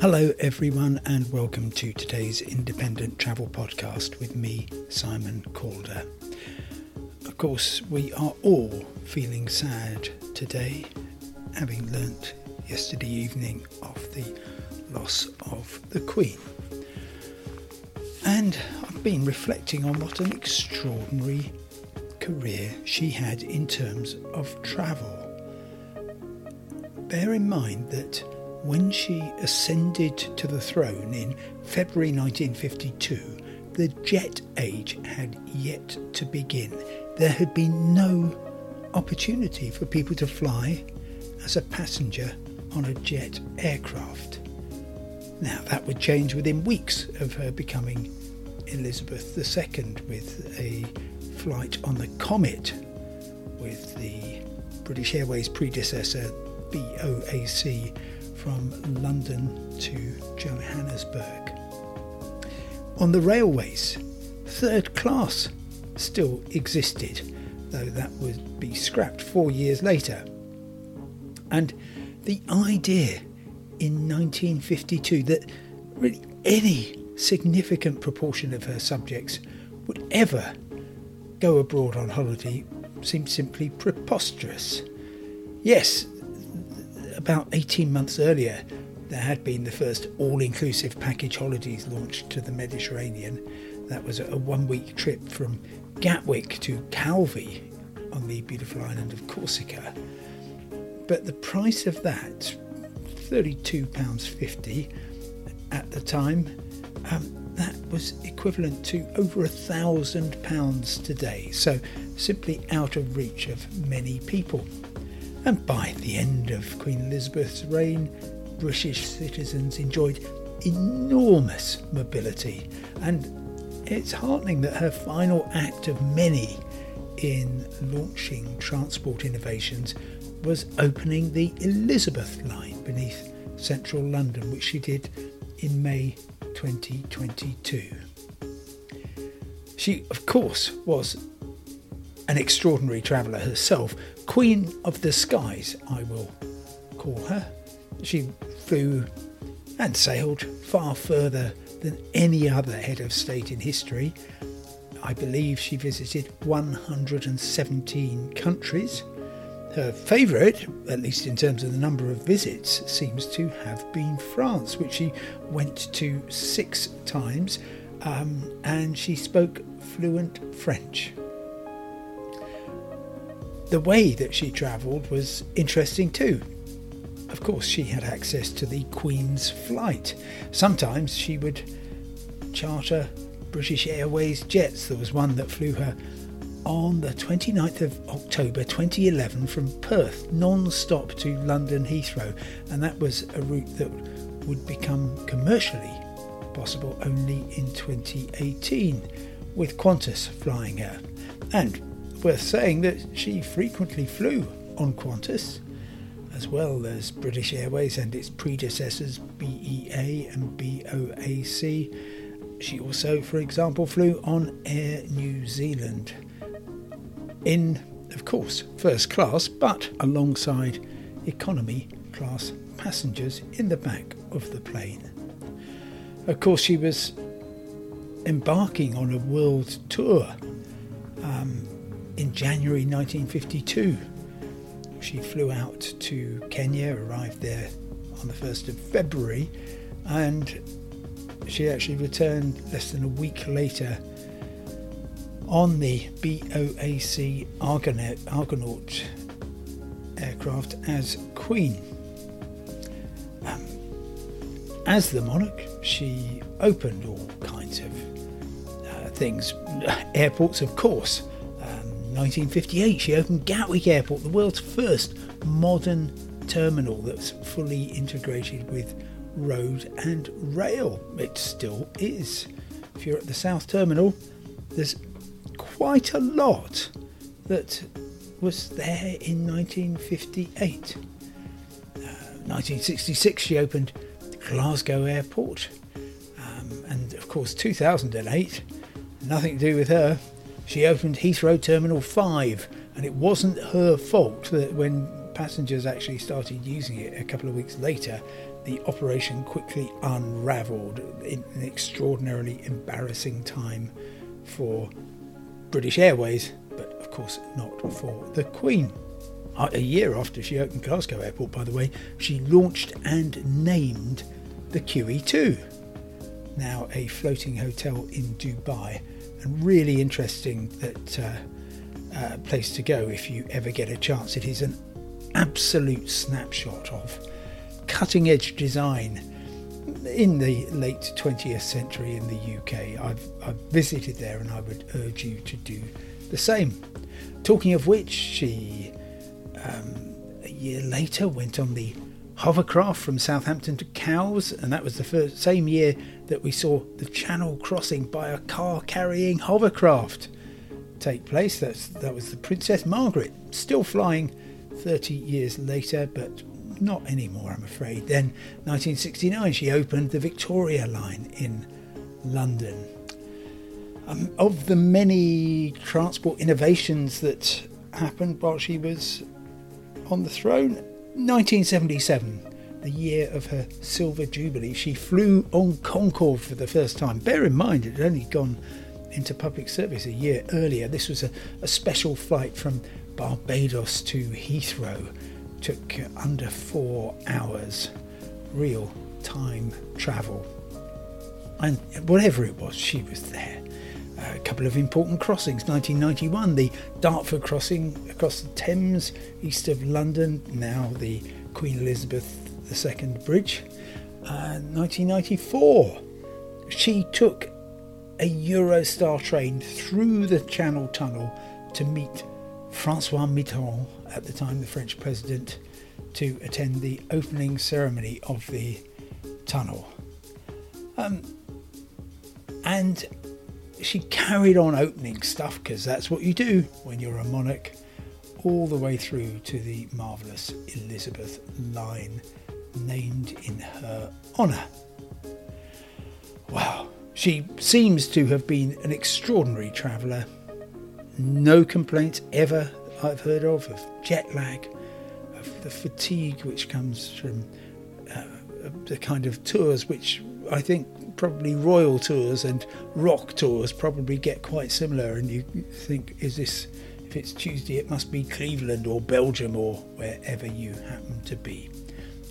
Hello, everyone, and welcome to today's Independent Travel Podcast with me, Simon Calder. Of course, we are all feeling sad today, having learnt yesterday evening of the loss of the Queen. And I've been reflecting on what an extraordinary career she had in terms of travel. Bear in mind that when she ascended to the throne in February 1952, the jet age had yet to begin. There had been no opportunity for people to fly as a passenger on a jet aircraft. Now, that would change within weeks of her becoming Elizabeth II with a flight on the Comet with the British Airways predecessor BOAC from London to Johannesburg. On the railways, third class still existed, though that would be scrapped four years later. And the idea in 1952 that really any significant proportion of her subjects would ever go abroad on holiday seemed simply preposterous. Yes, about 18 months earlier, there had been the first all inclusive package holidays launched to the Mediterranean. That was a one week trip from Gatwick to Calvi on the beautiful island of Corsica. But the price of that, £32.50 at the time, um, that was equivalent to over a thousand pounds today. So simply out of reach of many people. And by the end of Queen Elizabeth's reign, British citizens enjoyed enormous mobility. And it's heartening that her final act of many in launching transport innovations was opening the Elizabeth line beneath central London, which she did in May 2022. She, of course, was an extraordinary traveller herself, Queen of the Skies, I will call her. She flew and sailed far further than any other head of state in history. I believe she visited 117 countries. Her favourite, at least in terms of the number of visits, seems to have been France, which she went to six times, um, and she spoke fluent French. The way that she travelled was interesting too. Of course, she had access to the Queen's flight. Sometimes she would charter British Airways jets. There was one that flew her on the 29th of October 2011 from Perth non stop to London Heathrow, and that was a route that would become commercially possible only in 2018 with Qantas flying her. And worth saying that she frequently flew on Qantas, as well as British Airways and its predecessors BEA and BOAC. She also, for example, flew on Air New Zealand in, of course, first class, but alongside economy class passengers in the back of the plane. Of course, she was embarking on a world tour um, in January 1952. She flew out to Kenya, arrived there on the 1st of February, and she actually returned less than a week later on the BOAC Argonaut, Argonaut aircraft as Queen. Um, as the monarch, she opened all kinds of uh, things, airports, of course, 1958, she opened Gatwick Airport, the world's first modern terminal that's fully integrated with road and rail. It still is. If you're at the South Terminal, there's quite a lot that was there in 1958. Uh, 1966, she opened Glasgow Airport. Um, and of course, 2008, nothing to do with her. She opened Heathrow Terminal 5, and it wasn't her fault that when passengers actually started using it a couple of weeks later, the operation quickly unravelled in an extraordinarily embarrassing time for British Airways, but of course not for the Queen. A year after she opened Glasgow Airport, by the way, she launched and named the QE2, now a floating hotel in Dubai, and really interesting that uh, uh, place to go if you ever get a chance. It is an absolute snapshot of cutting edge design in the late 20th century in the UK. I've, I've visited there and I would urge you to do the same. Talking of which, she um, a year later went on the hovercraft from Southampton to Cowes, and that was the first, same year that we saw the Channel crossing by a car carrying hovercraft take place. That's, that was the Princess Margaret, still flying 30 years later, but not anymore, I'm afraid. Then, 1969, she opened the Victoria line in London. Um, of the many transport innovations that happened while she was on the throne, 1977, the year of her Silver Jubilee, she flew on Concorde for the first time. Bear in mind, it had only gone into public service a year earlier. This was a, a special flight from Barbados to Heathrow took under four hours real time travel. And whatever it was, she was there. A couple of important crossings. 1991, the Dartford crossing across the Thames east of London, now the Queen Elizabeth II Bridge. Uh, 1994, she took a Eurostar train through the Channel Tunnel to meet Francois Mitterrand, at the time the French president, to attend the opening ceremony of the tunnel. Um, and she carried on opening stuff because that's what you do when you're a monarch, all the way through to the marvellous Elizabeth line, named in her honour. Wow, she seems to have been an extraordinary traveller no complaints ever I've heard of of jet lag, of the fatigue which comes from uh, the kind of tours which I think probably royal tours and rock tours probably get quite similar. And you think, is this, if it's Tuesday, it must be Cleveland or Belgium or wherever you happen to be.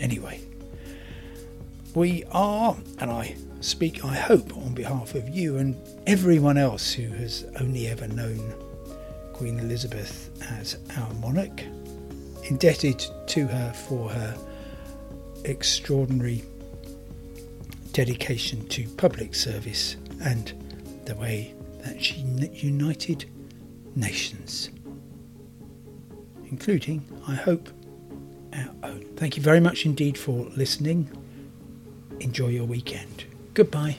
Anyway, we are, and I speak, I hope, on behalf of you and everyone else who has only ever known Queen Elizabeth as our monarch, indebted to her for her extraordinary dedication to public service and the way that she united nations, including, I hope, our own. Thank you very much indeed for listening. Enjoy your weekend. Goodbye.